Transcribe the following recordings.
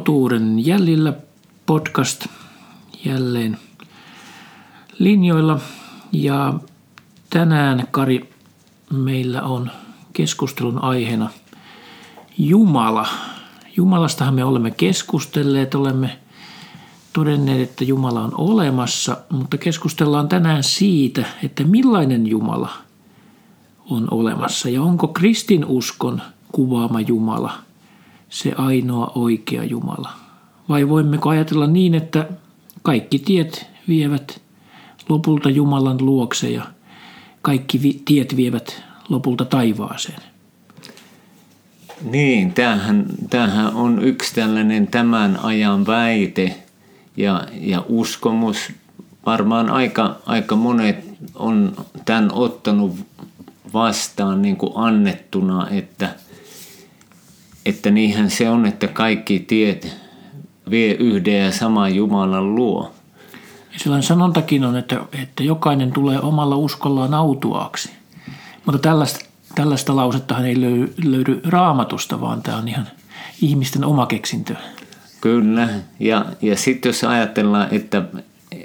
Totuuden jäljillä podcast jälleen linjoilla. Ja tänään, Kari, meillä on keskustelun aiheena Jumala. Jumalastahan me olemme keskustelleet, olemme todenneet, että Jumala on olemassa, mutta keskustellaan tänään siitä, että millainen Jumala on olemassa ja onko kristinuskon kuvaama Jumala – se ainoa oikea Jumala? Vai voimmeko ajatella niin, että kaikki tiet vievät lopulta Jumalan luokse ja kaikki tiet vievät lopulta taivaaseen? Niin, tämähän, tämähän on yksi tällainen tämän ajan väite ja, ja uskomus. Varmaan aika, aika monet on tämän ottanut vastaan niin kuin annettuna, että – että niinhän se on, että kaikki tiet vie yhden ja saman Jumalan luo. Sellainen sanontakin on, että, että jokainen tulee omalla uskollaan autuaaksi. Mutta tällaista, tällaista lausettahan ei löydy, löydy raamatusta, vaan tämä on ihan ihmisten oma keksintö. Kyllä, ja, ja sitten jos ajatellaan, että,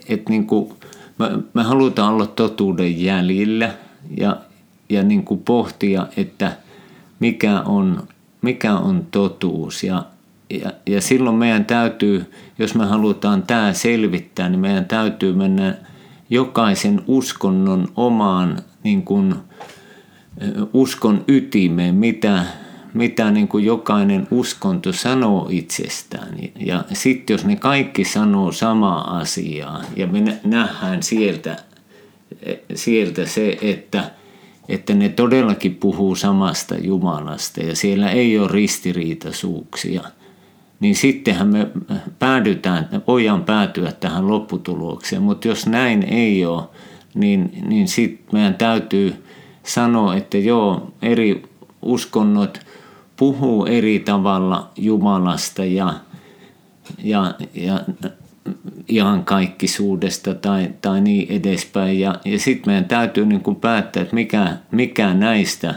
että niin kuin me, me halutaan olla totuuden jäljillä ja, ja niin kuin pohtia, että mikä on mikä on totuus. Ja, ja, ja silloin meidän täytyy, jos me halutaan tämä selvittää, niin meidän täytyy mennä jokaisen uskonnon omaan niin kuin, uskon ytimeen, mitä, mitä niin kuin jokainen uskonto sanoo itsestään. Ja sitten jos ne kaikki sanoo samaa asiaa ja me nähdään sieltä, sieltä se, että – että ne todellakin puhuu samasta Jumalasta ja siellä ei ole ristiriitaisuuksia, niin sittenhän me päädytään, voidaan päätyä tähän lopputulokseen. Mutta jos näin ei ole, niin, niin sitten meidän täytyy sanoa, että joo, eri uskonnot puhuu eri tavalla Jumalasta ja, ja, ja iankaikkisuudesta tai, tai niin edespäin. Ja, ja sitten meidän täytyy niin kuin päättää, että mikä, mikä näistä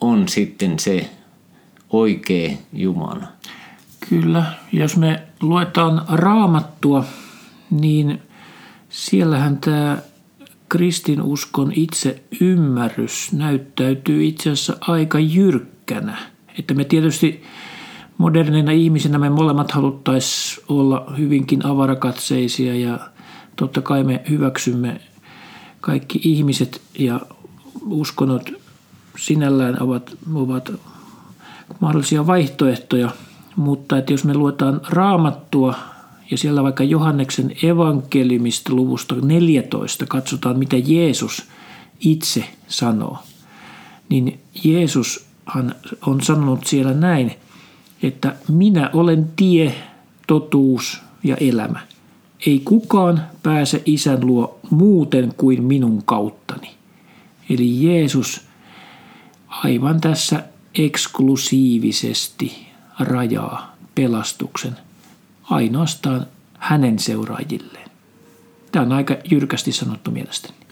on sitten se oikea Jumala. Kyllä, jos me luetaan raamattua, niin siellähän tämä kristinuskon itse ymmärrys näyttäytyy itse asiassa aika jyrkkänä. Että me tietysti moderneina ihmisinä me molemmat haluttaisiin olla hyvinkin avarakatseisia ja totta kai me hyväksymme kaikki ihmiset ja uskonnot sinällään ovat, ovat mahdollisia vaihtoehtoja, mutta että jos me luetaan raamattua ja siellä vaikka Johanneksen evankeliumista luvusta 14 katsotaan, mitä Jeesus itse sanoo, niin Jeesushan on sanonut siellä näin – että minä olen tie, totuus ja elämä. Ei kukaan pääse isän luo muuten kuin minun kauttani. Eli Jeesus aivan tässä eksklusiivisesti rajaa pelastuksen ainoastaan hänen seuraajilleen. Tämä on aika jyrkästi sanottu mielestäni.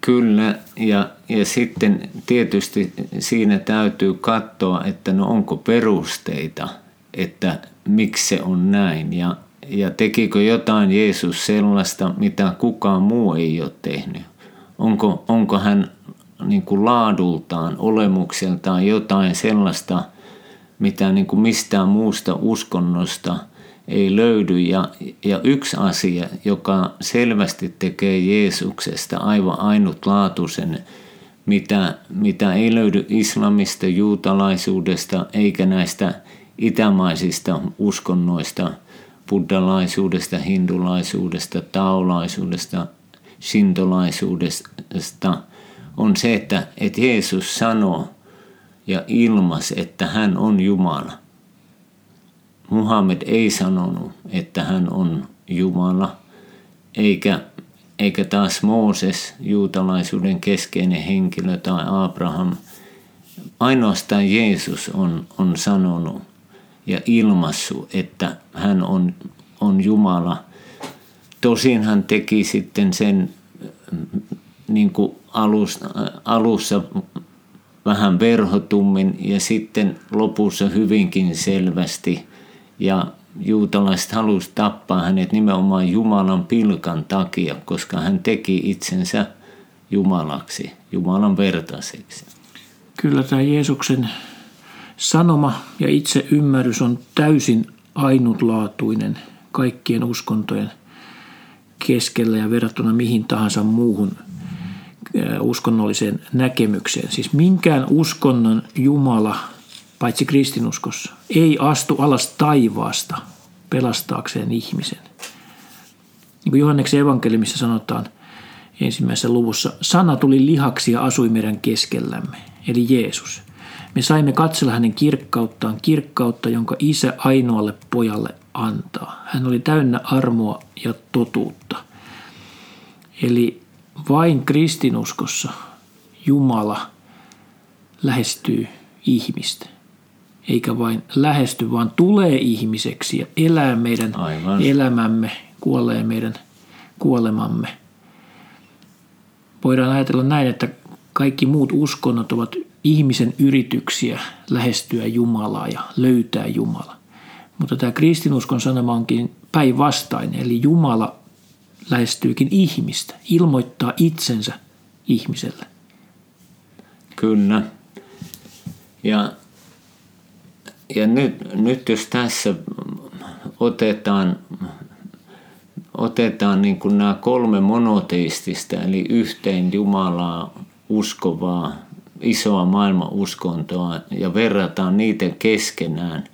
Kyllä, ja, ja sitten tietysti siinä täytyy katsoa, että no onko perusteita, että miksi se on näin. Ja, ja tekikö jotain Jeesus sellaista, mitä kukaan muu ei ole tehnyt. Onko, onko hän niin kuin laadultaan, olemukseltaan jotain sellaista, mitä niin kuin mistään muusta uskonnosta – ei löydy. Ja, ja yksi asia, joka selvästi tekee Jeesuksesta aivan ainutlaatuisen, mitä, mitä ei löydy islamista, juutalaisuudesta eikä näistä itämaisista uskonnoista, buddhalaisuudesta, hindulaisuudesta, taolaisuudesta, sintolaisuudesta, on se, että, että Jeesus sanoo ja ilmas, että hän on Jumala – Muhammed ei sanonut, että hän on Jumala, eikä, eikä taas Mooses, juutalaisuuden keskeinen henkilö tai Abraham. Ainoastaan Jeesus on, on sanonut ja ilmassu, että hän on, on Jumala. Tosin hän teki sitten sen niin kuin alussa, alussa vähän verhotummin ja sitten lopussa hyvinkin selvästi. Ja juutalaiset halusivat tappaa hänet nimenomaan Jumalan pilkan takia, koska hän teki itsensä Jumalaksi, Jumalan vertaiseksi. Kyllä tämä Jeesuksen sanoma ja itse ymmärrys on täysin ainutlaatuinen kaikkien uskontojen keskellä ja verrattuna mihin tahansa muuhun uskonnolliseen näkemykseen. Siis minkään uskonnon Jumala, paitsi kristinuskossa, ei astu alas taivaasta pelastaakseen ihmisen. Niin kuin Johanneksen evankeliumissa sanotaan ensimmäisessä luvussa, sana tuli lihaksi ja asui meidän keskellämme, eli Jeesus. Me saimme katsella hänen kirkkauttaan, kirkkautta, jonka isä ainoalle pojalle antaa. Hän oli täynnä armoa ja totuutta. Eli vain kristinuskossa Jumala lähestyy ihmistä. Eikä vain lähesty, vaan tulee ihmiseksi ja elää meidän Aivan. elämämme, kuolee meidän kuolemamme. Voidaan ajatella näin, että kaikki muut uskonnot ovat ihmisen yrityksiä lähestyä Jumalaa ja löytää Jumala. Mutta tämä kristinuskon sanoma onkin päinvastainen, eli Jumala lähestyykin ihmistä, ilmoittaa itsensä ihmiselle. Kyllä. Ja, ja nyt, nyt jos tässä otetaan, otetaan niin kuin nämä kolme monoteistista, eli yhteen Jumalaa uskovaa isoa maailmanuskontoa ja verrataan niitä keskenään,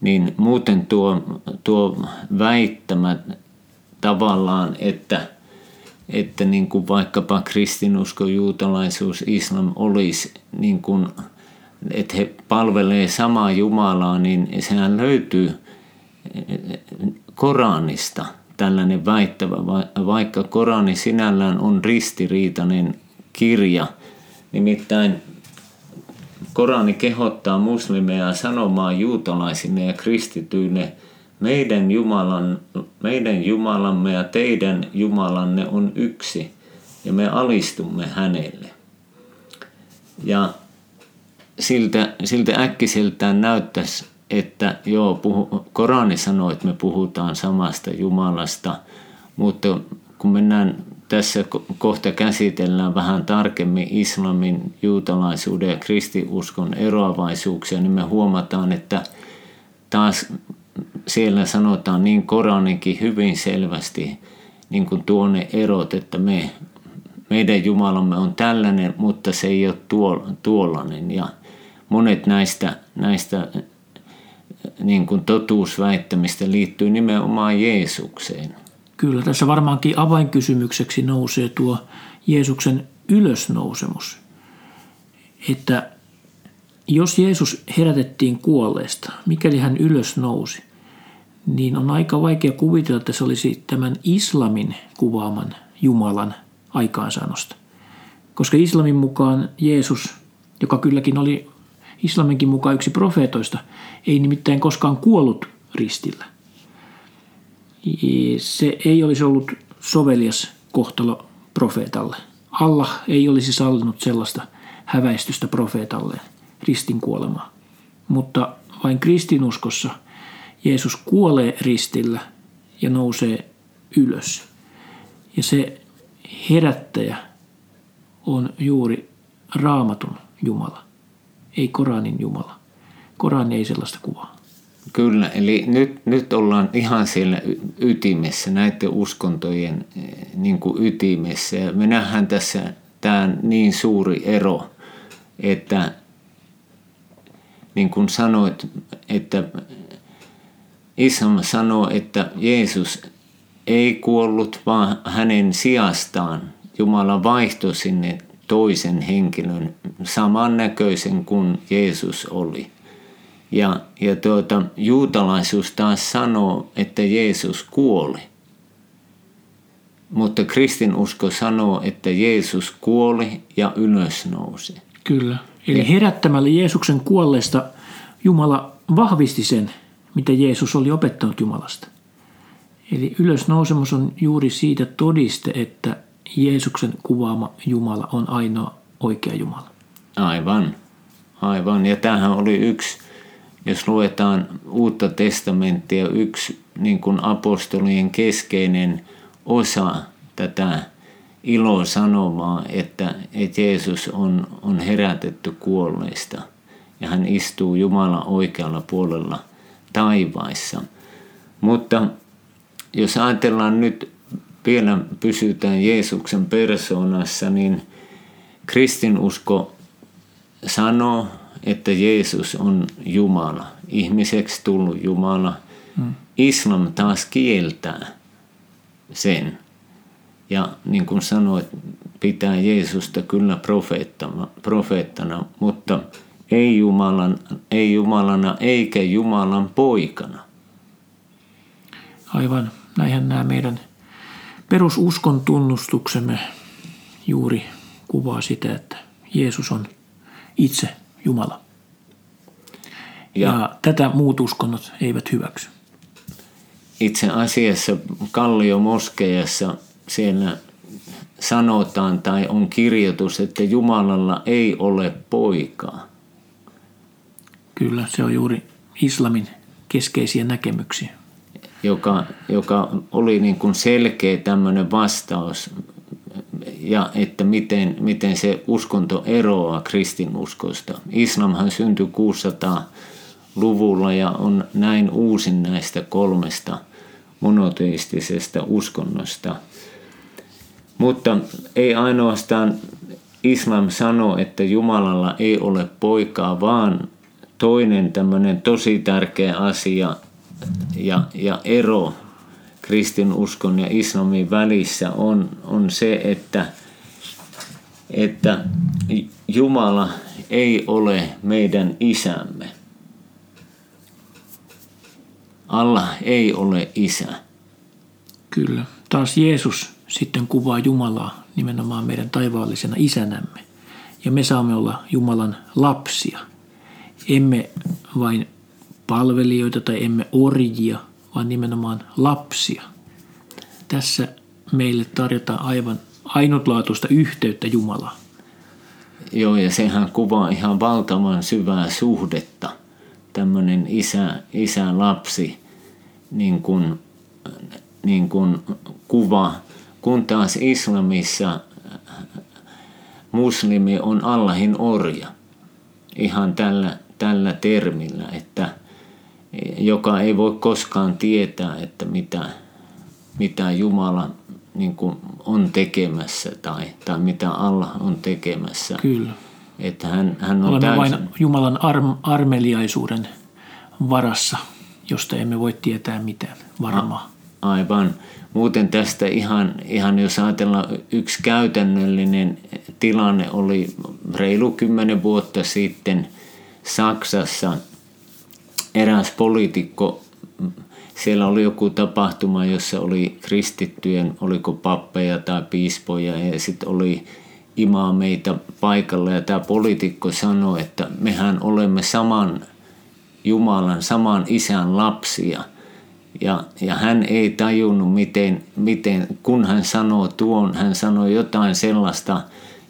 niin muuten tuo, tuo väittämä tavallaan, että, että niin kuin vaikkapa kristinusko, juutalaisuus, islam olisi niin kuin, että he palvelee samaa Jumalaa, niin sehän löytyy Koranista tällainen väittävä, vaikka Korani sinällään on ristiriitainen kirja. Nimittäin Korani kehottaa muslimeja sanomaan juutalaisille ja kristityille – meidän, Jumalan, meidän Jumalamme ja teidän Jumalanne on yksi ja me alistumme hänelle. Ja siltä, siltä äkkiseltään näyttäisi, että joo, puhu, Korani sanoo, että me puhutaan samasta Jumalasta, mutta kun mennään tässä kohta käsitellään vähän tarkemmin islamin, juutalaisuuden ja kristiuskon eroavaisuuksia, niin me huomataan, että taas siellä sanotaan niin Koranikin hyvin selvästi niin kuin tuonne erot, että me, meidän Jumalamme on tällainen, mutta se ei ole tuollainen. Ja monet näistä, näistä niin kuin totuusväittämistä liittyy nimenomaan Jeesukseen. Kyllä, tässä varmaankin avainkysymykseksi nousee tuo Jeesuksen ylösnousemus. Että jos Jeesus herätettiin kuolleesta, mikäli hän ylös nousi, niin on aika vaikea kuvitella, että se olisi tämän islamin kuvaaman Jumalan aikaansaannosta. Koska islamin mukaan Jeesus, joka kylläkin oli islaminkin mukaan yksi profeetoista, ei nimittäin koskaan kuollut ristillä. Se ei olisi ollut sovelias kohtalo profeetalle. Allah ei olisi sallinut sellaista häväistystä profeetalleen ristin kuolemaa. Mutta vain kristinuskossa Jeesus kuolee ristillä ja nousee ylös. Ja se herättäjä on juuri raamatun Jumala, ei Koranin Jumala. Korani ei sellaista kuvaa. Kyllä, eli nyt, nyt ollaan ihan siellä ytimessä, näiden uskontojen eh, niin kuin ytimessä. Ja me nähdään tässä tämä niin suuri ero, että niin kuin sanoit, että Islam sanoo, että Jeesus ei kuollut, vaan hänen sijastaan Jumala vaihtoi sinne toisen henkilön, samannäköisen kuin Jeesus oli. Ja, ja tuota, juutalaisuus taas sanoo, että Jeesus kuoli. Mutta kristinusko sanoo, että Jeesus kuoli ja ylösnousi. Kyllä. Eli herättämällä Jeesuksen kuolleesta Jumala vahvisti sen, mitä Jeesus oli opettanut Jumalasta. Eli ylösnousemus on juuri siitä todiste, että Jeesuksen kuvaama Jumala on ainoa oikea Jumala. Aivan, aivan. Ja tämähän oli yksi, jos luetaan uutta testamenttia, yksi niin kuin apostolien keskeinen osa tätä ilosanomaa, että, että Jeesus on, on herätetty kuolleista ja hän istuu Jumalan oikealla puolella taivaissa. Mutta jos ajatellaan nyt vielä pysytään Jeesuksen persoonassa, niin kristinusko sanoo, että Jeesus on Jumala, ihmiseksi tullut Jumala. Hmm. Islam taas kieltää sen. Ja niin kuin sanoit, pitää Jeesusta kyllä profeettana, mutta ei, Jumalan, ei Jumalana eikä Jumalan poikana. Aivan, näinhän nämä meidän perususkon tunnustuksemme juuri kuvaa sitä, että Jeesus on itse Jumala. Ja, ja tätä muut uskonnot eivät hyväksy. Itse asiassa Kallio Moskeijassa siellä sanotaan tai on kirjoitus, että Jumalalla ei ole poikaa. Kyllä, se on juuri islamin keskeisiä näkemyksiä. Joka, joka oli niin kuin selkeä tämmöinen vastaus, ja että miten, miten se uskonto eroaa kristinuskosta. Islamhan syntyi 600-luvulla ja on näin uusin näistä kolmesta monoteistisesta uskonnosta. Mutta ei ainoastaan islam sano, että Jumalalla ei ole poikaa, vaan toinen tämmöinen tosi tärkeä asia ja, ja ero kristinuskon ja islamin välissä on, on se, että, että Jumala ei ole meidän isämme. Allah ei ole isä. Kyllä. Taas Jeesus sitten kuvaa Jumalaa nimenomaan meidän taivaallisena isänämme. Ja me saamme olla Jumalan lapsia – emme vain palvelijoita tai emme orjia, vaan nimenomaan lapsia. Tässä meille tarjotaan aivan ainutlaatuista yhteyttä Jumalaan. Joo, ja sehän kuvaa ihan valtavan syvää suhdetta. Tämmöinen isä, isä lapsi niin kuin, niin kuin kuva, kun taas islamissa muslimi on Allahin orja. Ihan tällä tällä termillä, että joka ei voi koskaan tietää, että mitä, mitä Jumala niin kuin on tekemässä tai, tai mitä Allah on tekemässä. Kyllä. Että hän, hän on Olemme täysin... vain Jumalan arm, armeliaisuuden varassa, josta emme voi tietää mitään varmaa. A, aivan. Muuten tästä ihan, ihan jos ajatellaan yksi käytännöllinen tilanne oli reilu kymmenen vuotta sitten – Saksassa eräs poliitikko, siellä oli joku tapahtuma, jossa oli kristittyjen, oliko pappeja tai piispoja ja sitten oli imaameita paikalla ja tämä poliitikko sanoi, että mehän olemme saman Jumalan, saman isän lapsia. Ja, ja hän ei tajunnut, miten, miten, kun hän sanoi tuon, hän sanoi jotain sellaista,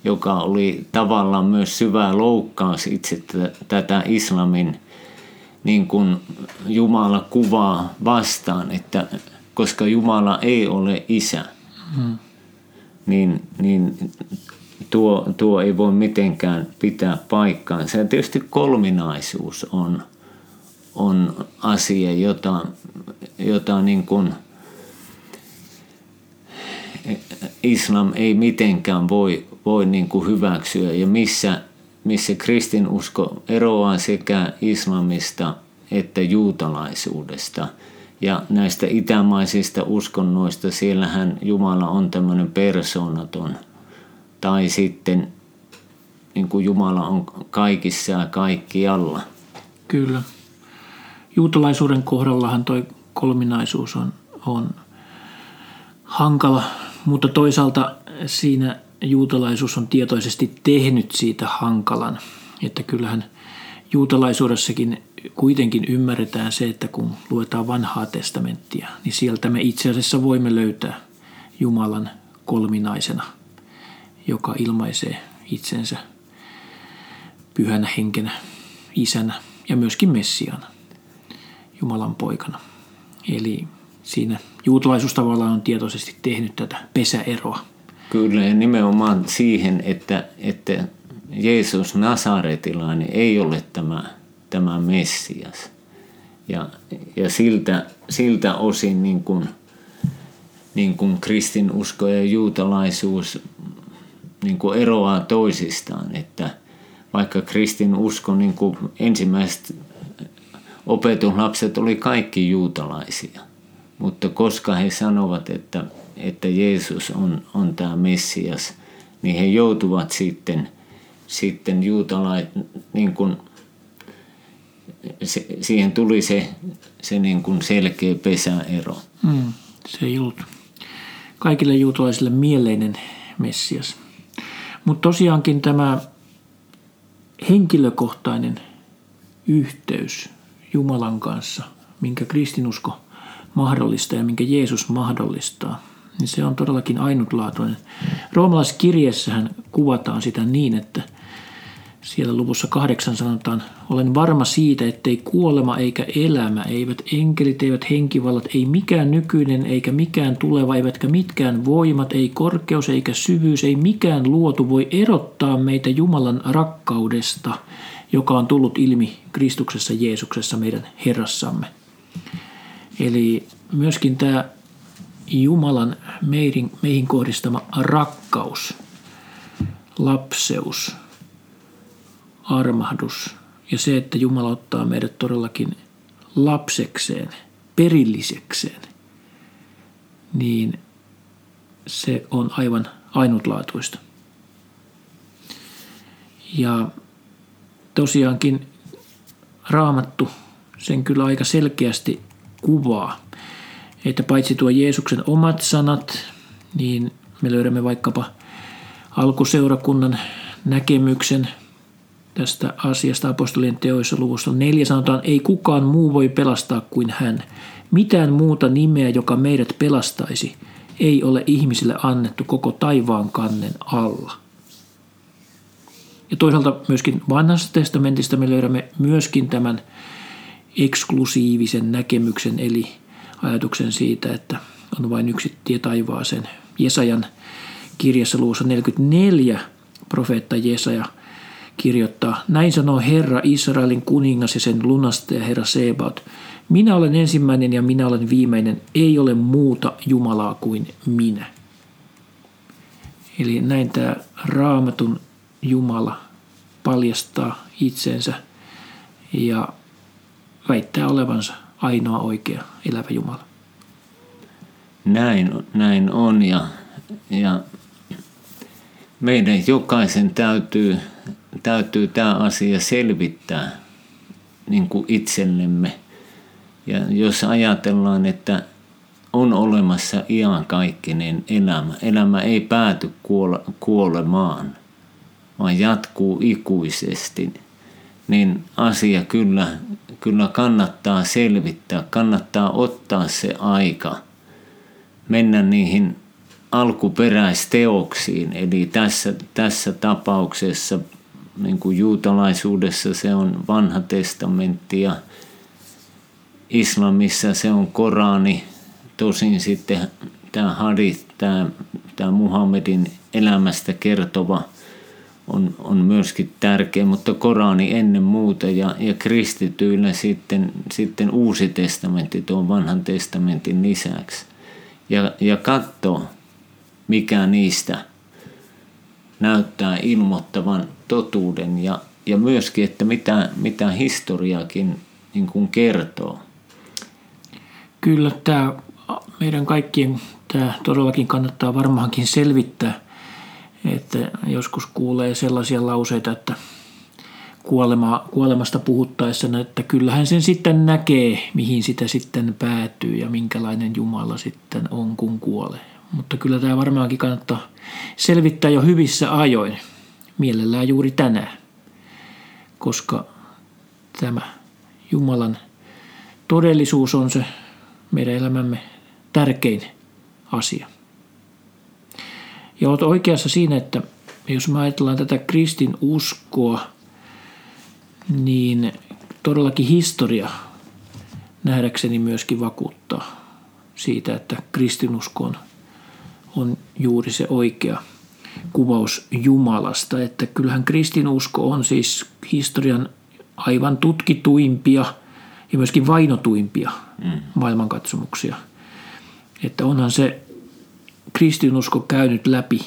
joka oli tavallaan myös syvä loukkaus itse tätä islamin niin kuin Jumala kuvaa vastaan, että koska Jumala ei ole isä, hmm. niin, niin tuo, tuo ei voi mitenkään pitää paikkaansa. Ja tietysti kolminaisuus on, on asia, jota, jota niin kuin islam ei mitenkään voi voi niin kuin hyväksyä ja missä, missä kristinusko eroaa sekä islamista että juutalaisuudesta. Ja näistä itämaisista uskonnoista, siellähän Jumala on tämmöinen persoonaton. Tai sitten niin kuin Jumala on kaikissa ja kaikkialla. Kyllä. Juutalaisuuden kohdallahan toi kolminaisuus on, on hankala, mutta toisaalta siinä juutalaisuus on tietoisesti tehnyt siitä hankalan. Että kyllähän juutalaisuudessakin kuitenkin ymmärretään se, että kun luetaan vanhaa testamenttia, niin sieltä me itse asiassa voimme löytää Jumalan kolminaisena, joka ilmaisee itsensä pyhänä henkenä, isänä ja myöskin Messiana, Jumalan poikana. Eli siinä juutalaisuus tavallaan on tietoisesti tehnyt tätä pesäeroa. Kyllä, ja nimenomaan siihen, että, että Jeesus Nasaretilainen ei ole tämä, tämä Messias. Ja, ja siltä, siltä osin niin kuin, niin kuin kristinusko ja juutalaisuus niin kuin eroaa toisistaan, että vaikka kristinusko niin kuin ensimmäiset opetuslapset oli kaikki juutalaisia, mutta koska he sanovat, että, että Jeesus on, on tämä Messias, niin he joutuvat sitten, sitten juutalait, niin kuin, se, siihen tuli se, se niin kuin selkeä pesäero. Mm, se ei ollut kaikille juutalaisille mieleinen Messias. Mutta tosiaankin tämä henkilökohtainen yhteys Jumalan kanssa, minkä kristinusko mahdollistaa ja minkä Jeesus mahdollistaa, niin se on todellakin ainutlaatuinen. Roomalaiskirjeessähän kuvataan sitä niin, että – siellä luvussa kahdeksan sanotaan, olen varma siitä, ettei kuolema eikä elämä, eivät enkelit, eivät henkivallat, ei mikään nykyinen eikä mikään tuleva, eivätkä mitkään voimat, ei korkeus eikä syvyys, ei mikään luotu voi erottaa meitä Jumalan rakkaudesta, joka on tullut ilmi Kristuksessa Jeesuksessa meidän Herrassamme. Eli myöskin tämä Jumalan meihin, meihin kohdistama rakkaus, lapseus – armahdus ja se, että Jumala ottaa meidät todellakin lapsekseen, perillisekseen, niin se on aivan ainutlaatuista. Ja tosiaankin raamattu sen kyllä aika selkeästi kuvaa, että paitsi tuo Jeesuksen omat sanat, niin me löydämme vaikkapa alkuseurakunnan näkemyksen tästä asiasta apostolien teoissa luvusta neljä sanotaan, ei kukaan muu voi pelastaa kuin hän. Mitään muuta nimeä, joka meidät pelastaisi, ei ole ihmisille annettu koko taivaan kannen alla. Ja toisaalta myöskin vanhasta testamentista me löydämme myöskin tämän eksklusiivisen näkemyksen, eli ajatuksen siitä, että on vain yksi tie taivaaseen. Jesajan kirjassa luvussa 44 profeetta Jesaja – kirjoittaa, näin sanoo Herra Israelin kuningas ja sen lunastaja Herra Sebaot. Minä olen ensimmäinen ja minä olen viimeinen, ei ole muuta Jumalaa kuin minä. Eli näin tämä raamatun Jumala paljastaa itsensä ja väittää olevansa ainoa oikea elävä Jumala. Näin, näin on ja, ja meidän jokaisen täytyy täytyy tämä asia selvittää niin kuin itsellemme. Ja jos ajatellaan, että on olemassa iankaikkinen elämä, elämä ei pääty kuolemaan, vaan jatkuu ikuisesti, niin asia kyllä, kyllä kannattaa selvittää, kannattaa ottaa se aika, mennä niihin alkuperäisteoksiin, eli tässä, tässä tapauksessa niin kuin juutalaisuudessa se on vanha testamentti ja islamissa se on Korani. Tosin sitten tämä hadith, tämä, tämä Muhammedin elämästä kertova on, on myöskin tärkeä, mutta Korani ennen muuta ja, ja kristityillä sitten, sitten uusi testamentti tuon vanhan testamentin lisäksi. Ja, ja katso, mikä niistä näyttää ilmoittavan totuuden ja, ja myöskin, että mitä, mitä historiakin niin kuin kertoo. Kyllä tämä meidän kaikkien tämä todellakin kannattaa varmaankin selvittää, että joskus kuulee sellaisia lauseita, että kuolema, kuolemasta puhuttaessa, että kyllähän sen sitten näkee, mihin sitä sitten päätyy ja minkälainen Jumala sitten on, kun kuolee. Mutta kyllä tämä varmaankin kannattaa selvittää jo hyvissä ajoin mielellään juuri tänään, koska tämä Jumalan todellisuus on se meidän elämämme tärkein asia. Ja olet oikeassa siinä, että jos me ajatellaan tätä kristin uskoa niin todellakin historia nähdäkseni myöskin vakuuttaa siitä, että kristinusko on, on juuri se oikea kuvaus Jumalasta. Että kyllähän kristinusko on siis historian aivan tutkituimpia ja myöskin vainotuimpia mm. maailmankatsomuksia. Että onhan se kristinusko käynyt läpi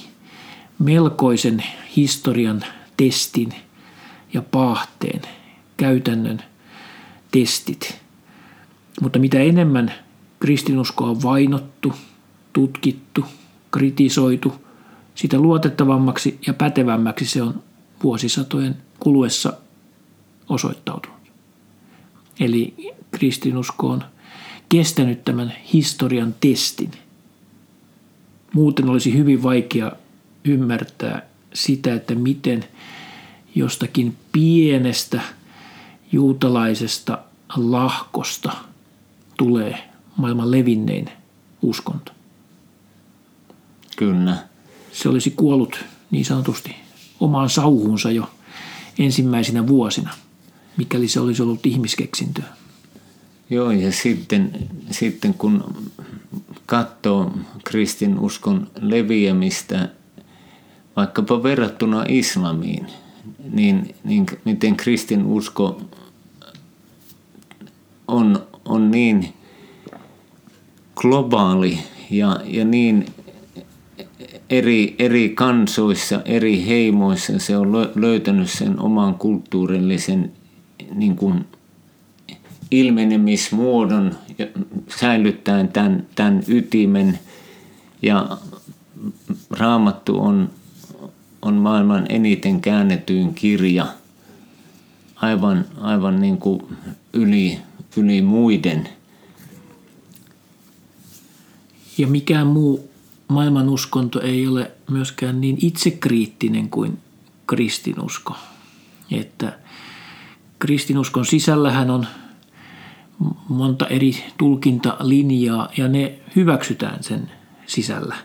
melkoisen historian testin ja paahteen, käytännön testit. Mutta mitä enemmän kristinuskoa on vainottu, tutkittu, kritisoitu, sitä luotettavammaksi ja pätevämmäksi se on vuosisatojen kuluessa osoittautunut. Eli kristinusko on kestänyt tämän historian testin. Muuten olisi hyvin vaikea ymmärtää sitä, että miten jostakin pienestä juutalaisesta lahkosta tulee maailman levinnein uskonto. Kyllä. Se olisi kuollut niin sanotusti omaan sauhunsa jo ensimmäisinä vuosina, mikäli se olisi ollut ihmiskeksintöä. Joo, ja sitten, sitten kun katsoo kristinuskon leviämistä vaikkapa verrattuna islamiin, niin, niin miten kristinusko on, on niin globaali ja, ja niin eri, eri kansoissa, eri heimoissa se on löytänyt sen oman kulttuurillisen niin kuin ilmenemismuodon säilyttäen tämän, tämän ytimen. Ja raamattu on, on maailman eniten käännetyin kirja aivan, aivan niin kuin yli, yli muiden. Ja mikään muu maailman uskonto ei ole myöskään niin itsekriittinen kuin kristinusko. Että kristinuskon sisällähän on monta eri tulkintalinjaa ja ne hyväksytään sen sisällä.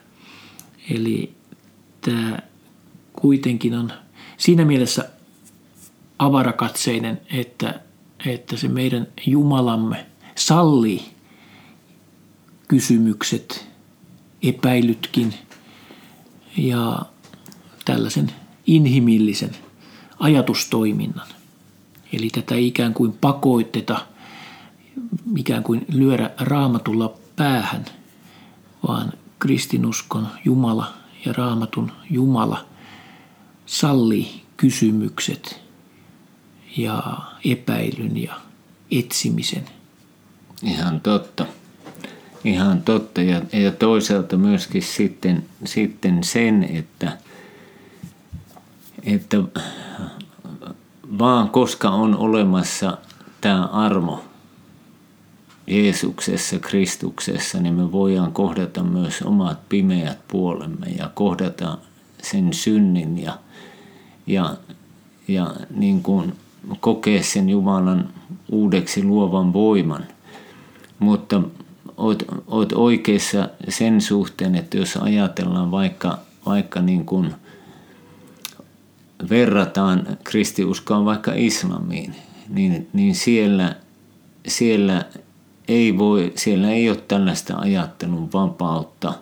Eli tämä kuitenkin on siinä mielessä avarakatseinen, että, että se meidän Jumalamme sallii kysymykset, epäilytkin ja tällaisen inhimillisen ajatustoiminnan. Eli tätä ikään kuin pakoiteta, ikään kuin lyödä raamatulla päähän, vaan kristinuskon Jumala ja raamatun Jumala sallii kysymykset ja epäilyn ja etsimisen. Ihan totta. Ihan totta. Ja, ja toisaalta myöskin sitten, sitten sen, että, että vaan koska on olemassa tämä armo Jeesuksessa, Kristuksessa, niin me voidaan kohdata myös omat pimeät puolemme ja kohdata sen synnin ja, ja, ja niin kuin kokea sen Jumalan uudeksi luovan voiman. Mutta oot, oot oikeassa sen suhteen, että jos ajatellaan vaikka, vaikka niin kuin verrataan kristiuskoa vaikka islamiin, niin, niin siellä, siellä, ei voi, siellä ei ole tällaista ajattelun vapautta,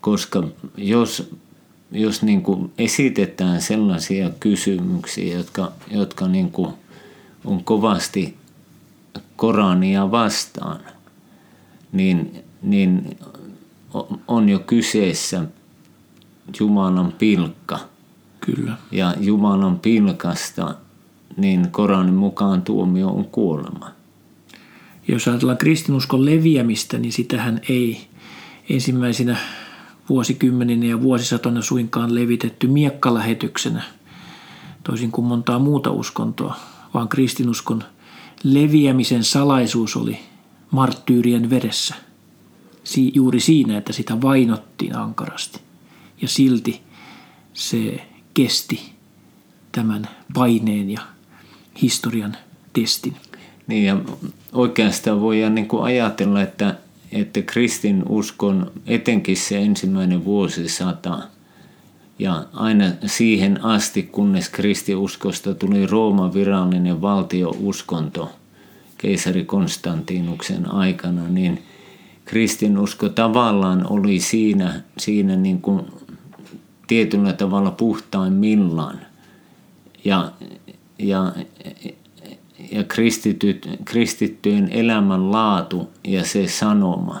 koska jos, jos niin kuin esitetään sellaisia kysymyksiä, jotka, jotka niin kuin on kovasti Korania vastaan – niin, niin on jo kyseessä Jumalan pilkka. Kyllä. Ja Jumalan pilkasta, niin Koranin mukaan tuomio on kuolema. Jos ajatellaan kristinuskon leviämistä, niin sitähän ei ensimmäisinä vuosikymmeninä ja vuosisatona suinkaan levitetty miekkalähetyksenä, toisin kuin montaa muuta uskontoa, vaan kristinuskon leviämisen salaisuus oli marttyyrien veressä. Si- juuri siinä, että sitä vainottiin ankarasti. Ja silti se kesti tämän paineen ja historian testin. Niin ja oikeastaan voidaan niin kuin ajatella, että, että kristin uskon etenkin se ensimmäinen vuosisata Ja aina siihen asti, kunnes kristiuskosta tuli Rooman virallinen valtiouskonto keisari Konstantinuksen aikana, niin kristinusko tavallaan oli siinä, siinä niin kuin tietyllä tavalla puhtaimmillaan. Ja, ja, ja kristityt, kristittyjen elämänlaatu ja se sanoma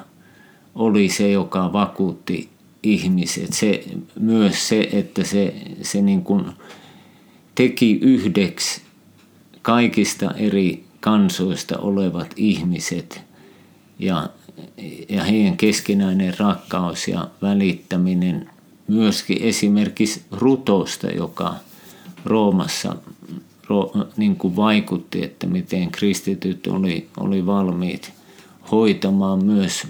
oli se, joka vakuutti ihmiset. Se, myös se, että se, se niin kuin teki yhdeksi kaikista eri kansoista olevat ihmiset ja, ja heidän keskinäinen rakkaus ja välittäminen myöskin esimerkiksi rutosta, joka Roomassa ro, niin kuin vaikutti, että miten kristityt oli, oli valmiit hoitamaan myös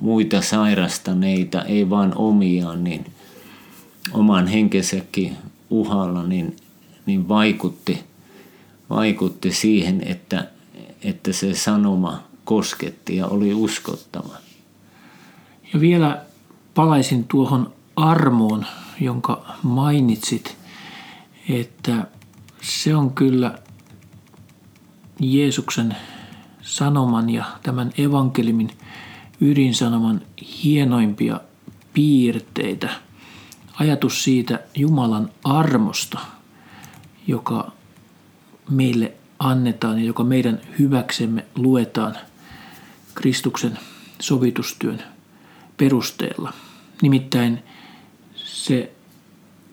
muita sairastaneita, ei vain omiaan, niin oman henkensäkin uhalla, niin, niin vaikutti, vaikutti siihen, että, että se sanoma kosketti ja oli uskottava. Ja vielä palaisin tuohon armoon, jonka mainitsit, että se on kyllä Jeesuksen sanoman ja tämän evankelimin ydinsanoman hienoimpia piirteitä. Ajatus siitä Jumalan armosta, joka meille annetaan ja joka meidän hyväksemme luetaan Kristuksen sovitustyön perusteella. Nimittäin se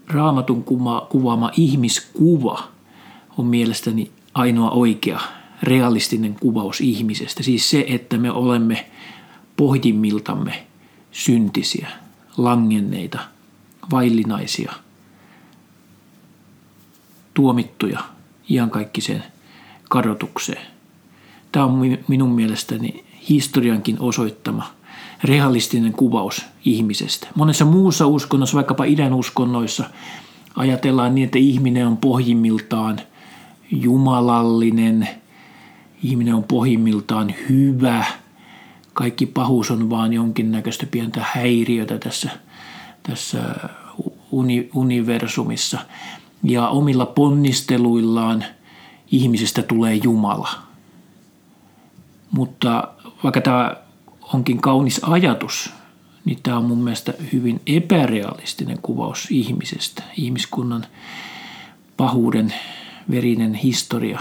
raamatun kuvaama ihmiskuva on mielestäni ainoa oikea realistinen kuvaus ihmisestä. Siis se, että me olemme pohjimmiltamme syntisiä, langenneita, vaillinaisia, tuomittuja iankaikkiseen kadotukseen. Tämä on minun mielestäni historiankin osoittama realistinen kuvaus ihmisestä. Monessa muussa uskonnossa, vaikkapa idän uskonnoissa, ajatellaan niin, että ihminen on pohjimmiltaan jumalallinen, ihminen on pohjimmiltaan hyvä – kaikki pahuus on vaan jonkinnäköistä pientä häiriötä tässä, tässä uni, universumissa. Ja omilla ponnisteluillaan ihmisestä tulee Jumala. Mutta vaikka tämä onkin kaunis ajatus, niin tämä on mun mielestä hyvin epärealistinen kuvaus ihmisestä. Ihmiskunnan pahuuden verinen historia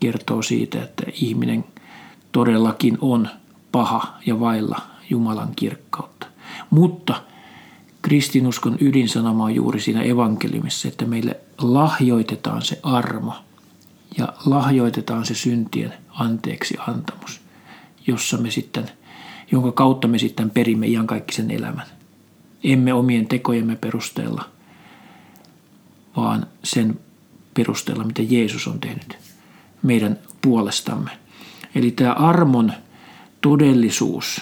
kertoo siitä, että ihminen todellakin on – paha ja vailla Jumalan kirkkautta. Mutta kristinuskon ydinsanoma on juuri siinä evankeliumissa, että meille lahjoitetaan se armo ja lahjoitetaan se syntien anteeksi antamus, jossa me sitten, jonka kautta me sitten perimme iankaikkisen elämän. Emme omien tekojemme perusteella, vaan sen perusteella, mitä Jeesus on tehnyt meidän puolestamme. Eli tämä armon todellisuus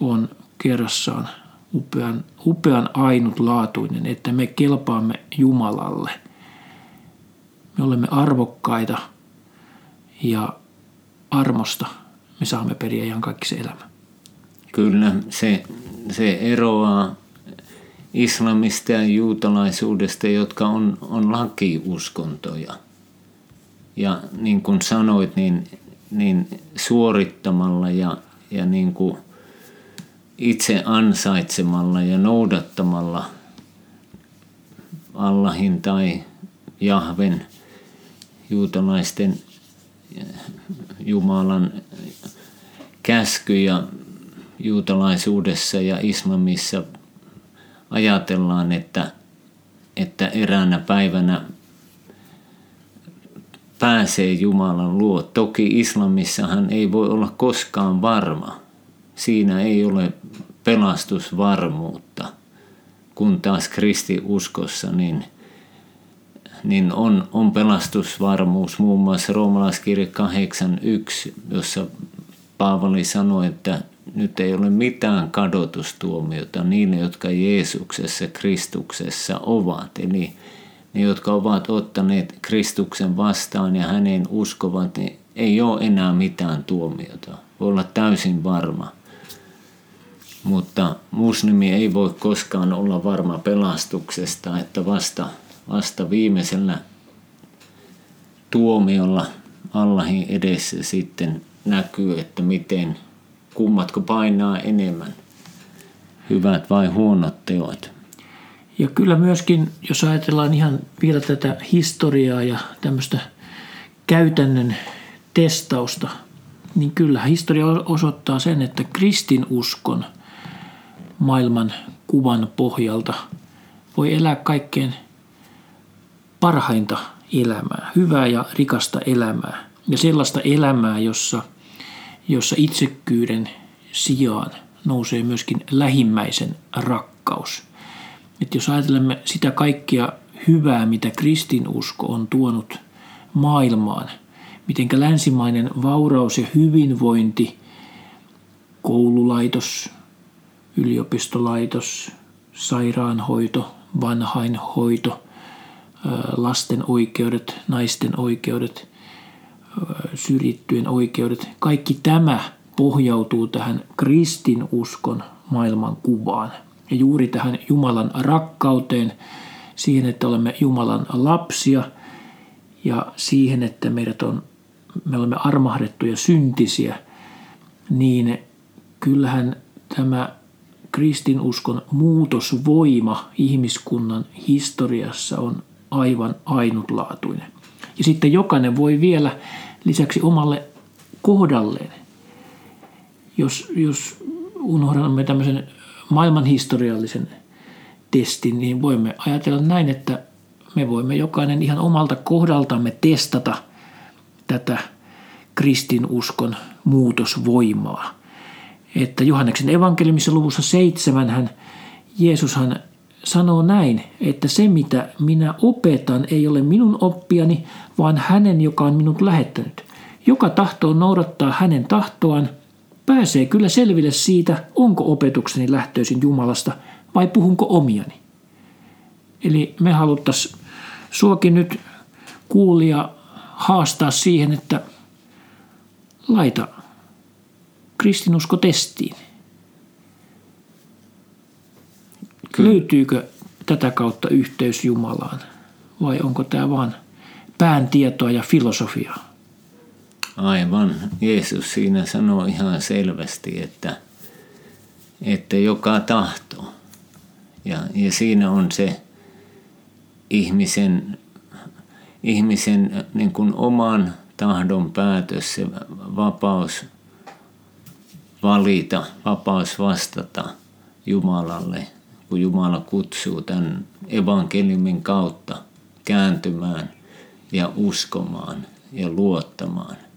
on kerrassaan upean, upean ainutlaatuinen, että me kelpaamme Jumalalle. Me olemme arvokkaita ja armosta me saamme periä ihan kaikki se elämä. Kyllä, se, se eroaa islamista ja juutalaisuudesta, jotka on, on lakiuskontoja. Ja niin kuin sanoit, niin niin suorittamalla ja, ja niin kuin itse ansaitsemalla ja noudattamalla Allahin tai Jahven juutalaisten Jumalan käskyjä juutalaisuudessa ja islamissa ajatellaan, että, että eräänä päivänä pääsee Jumalan luo. Toki islamissahan ei voi olla koskaan varma. Siinä ei ole pelastusvarmuutta, kun taas kristiuskossa niin, niin on, on pelastusvarmuus. Muun muassa roomalaiskirja 8.1, jossa Paavali sanoi, että nyt ei ole mitään kadotustuomiota niille, jotka Jeesuksessa, Kristuksessa ovat. Eli ne, jotka ovat ottaneet Kristuksen vastaan ja häneen uskovat, niin ei ole enää mitään tuomiota. Voi olla täysin varma. Mutta muslimi ei voi koskaan olla varma pelastuksesta, että vasta, vasta viimeisellä tuomiolla Allahin edessä sitten näkyy, että miten kummatko painaa enemmän, hyvät vai huonot teot. Ja kyllä myöskin, jos ajatellaan ihan vielä tätä historiaa ja tämmöistä käytännön testausta, niin kyllä historia osoittaa sen, että kristinuskon maailman kuvan pohjalta voi elää kaikkein parhainta elämää, hyvää ja rikasta elämää. Ja sellaista elämää, jossa, jossa itsekkyyden sijaan nousee myöskin lähimmäisen rakkaus. Että jos ajatelemme sitä kaikkea hyvää, mitä kristinusko on tuonut maailmaan, miten länsimainen vauraus ja hyvinvointi, koululaitos, yliopistolaitos, sairaanhoito, vanhainhoito, lasten oikeudet, naisten oikeudet, syrjittyjen oikeudet, kaikki tämä pohjautuu tähän kristinuskon maailman kuvaan ja juuri tähän Jumalan rakkauteen, siihen, että olemme Jumalan lapsia ja siihen, että meidät on, me olemme armahdettuja syntisiä, niin kyllähän tämä kristinuskon muutosvoima ihmiskunnan historiassa on aivan ainutlaatuinen. Ja sitten jokainen voi vielä lisäksi omalle kohdalleen, jos, jos unohdamme tämmöisen maailmanhistoriallisen testin, niin voimme ajatella näin, että me voimme jokainen ihan omalta kohdaltamme testata tätä kristinuskon muutosvoimaa. Että Johanneksen evankeliumissa luvussa seitsemän hän, Jeesushan sanoo näin, että se mitä minä opetan ei ole minun oppiani, vaan hänen, joka on minut lähettänyt. Joka tahtoo noudattaa hänen tahtoaan, pääsee kyllä selville siitä, onko opetukseni lähtöisin Jumalasta vai puhunko omiani. Eli me haluttaisiin suokin nyt kuulia haastaa siihen, että laita kristinusko testiin. Kyllä. Löytyykö tätä kautta yhteys Jumalaan vai onko tämä vain pään tietoa ja filosofiaa? Aivan. Jeesus siinä sanoo ihan selvästi, että, että joka tahto. Ja, ja siinä on se ihmisen, ihmisen niin kuin oman tahdon päätös, se vapaus valita, vapaus vastata Jumalalle, kun Jumala kutsuu tämän evankeliumin kautta kääntymään ja uskomaan ja luottamaan –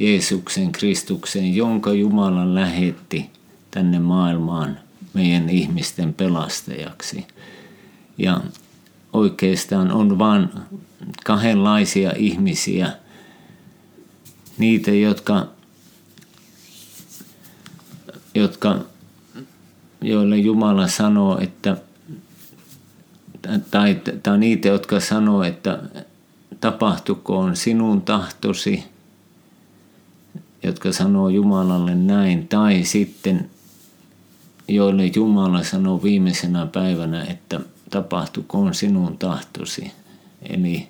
Jeesuksen Kristuksen, jonka Jumala lähetti tänne maailmaan meidän ihmisten pelastajaksi. Ja oikeastaan on vain kahdenlaisia ihmisiä. Niitä, jotka, jotka, joille Jumala sanoo, että tai, tai niitä, jotka sanoo, että tapahtukoon sinun tahtosi – jotka sanoo Jumalalle näin, tai sitten joille Jumala sanoo viimeisenä päivänä, että tapahtukoon sinun tahtosi. Eli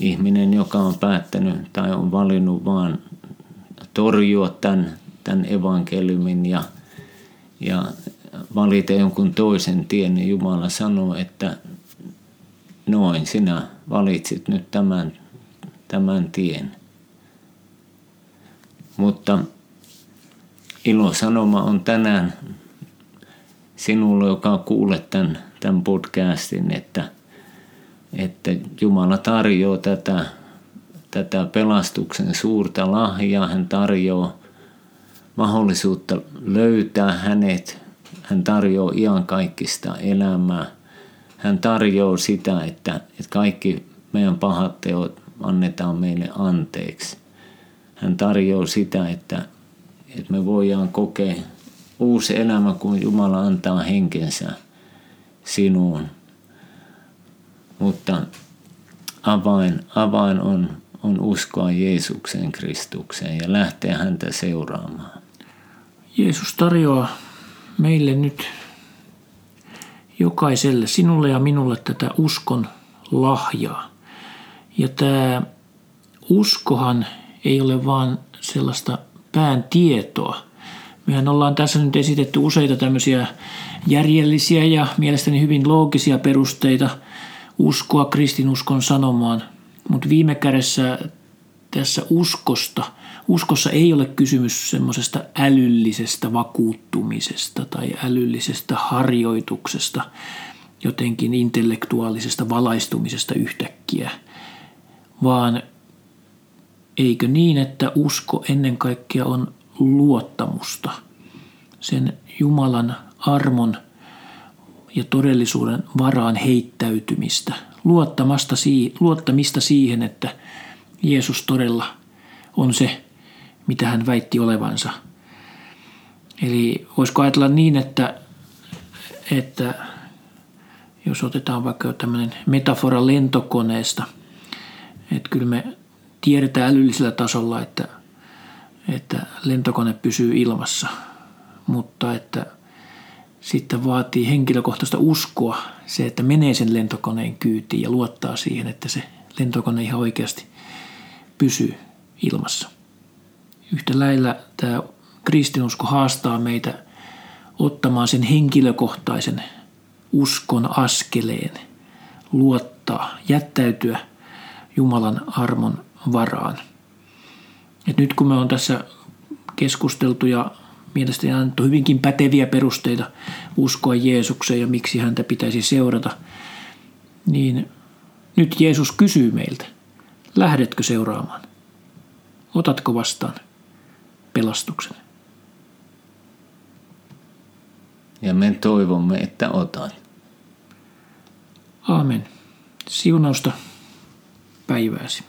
ihminen, joka on päättänyt tai on valinnut vaan torjua tämän, tämän evankeliumin ja, ja valita jonkun toisen tien, niin Jumala sanoo, että noin sinä valitsit nyt tämän, tämän tien – mutta ilosanoma on tänään sinulle, joka kuulet tämän, tämän podcastin, että, että Jumala tarjoaa tätä, tätä pelastuksen suurta lahjaa. Hän tarjoaa mahdollisuutta löytää hänet. Hän tarjoaa iankaikkista elämää. Hän tarjoaa sitä, että, että kaikki meidän pahat teot annetaan meille anteeksi hän tarjoaa sitä, että, että me voidaan kokea uusi elämä, kun Jumala antaa henkensä sinuun. Mutta avain, avain on, on uskoa Jeesuksen Kristukseen ja lähteä häntä seuraamaan. Jeesus tarjoaa meille nyt jokaiselle, sinulle ja minulle tätä uskon lahjaa. Ja tämä uskohan ei ole vaan sellaista pään tietoa. Mehän ollaan tässä nyt esitetty useita tämmöisiä järjellisiä ja mielestäni hyvin loogisia perusteita uskoa kristinuskon sanomaan. Mutta viime kädessä tässä uskosta, uskossa ei ole kysymys semmoisesta älyllisestä vakuuttumisesta tai älyllisestä harjoituksesta, jotenkin intellektuaalisesta valaistumisesta yhtäkkiä, vaan eikö niin, että usko ennen kaikkea on luottamusta, sen Jumalan armon ja todellisuuden varaan heittäytymistä, luottamasta, luottamista siihen, että Jeesus todella on se, mitä hän väitti olevansa. Eli voisiko ajatella niin, että, että jos otetaan vaikka tämmöinen metafora lentokoneesta, että kyllä me tiedetään älyllisellä tasolla, että, että lentokone pysyy ilmassa, mutta että sitten vaatii henkilökohtaista uskoa se, että menee sen lentokoneen kyytiin ja luottaa siihen, että se lentokone ihan oikeasti pysyy ilmassa. Yhtä lailla tämä kristinusko haastaa meitä ottamaan sen henkilökohtaisen uskon askeleen, luottaa, jättäytyä Jumalan armon varaan. Et nyt kun me on tässä keskusteltu ja mielestäni annettu hyvinkin päteviä perusteita uskoa Jeesukseen ja miksi häntä pitäisi seurata, niin nyt Jeesus kysyy meiltä, lähdetkö seuraamaan? Otatko vastaan pelastuksen? Ja me toivomme, että otan. Aamen. Siunausta päivääsi.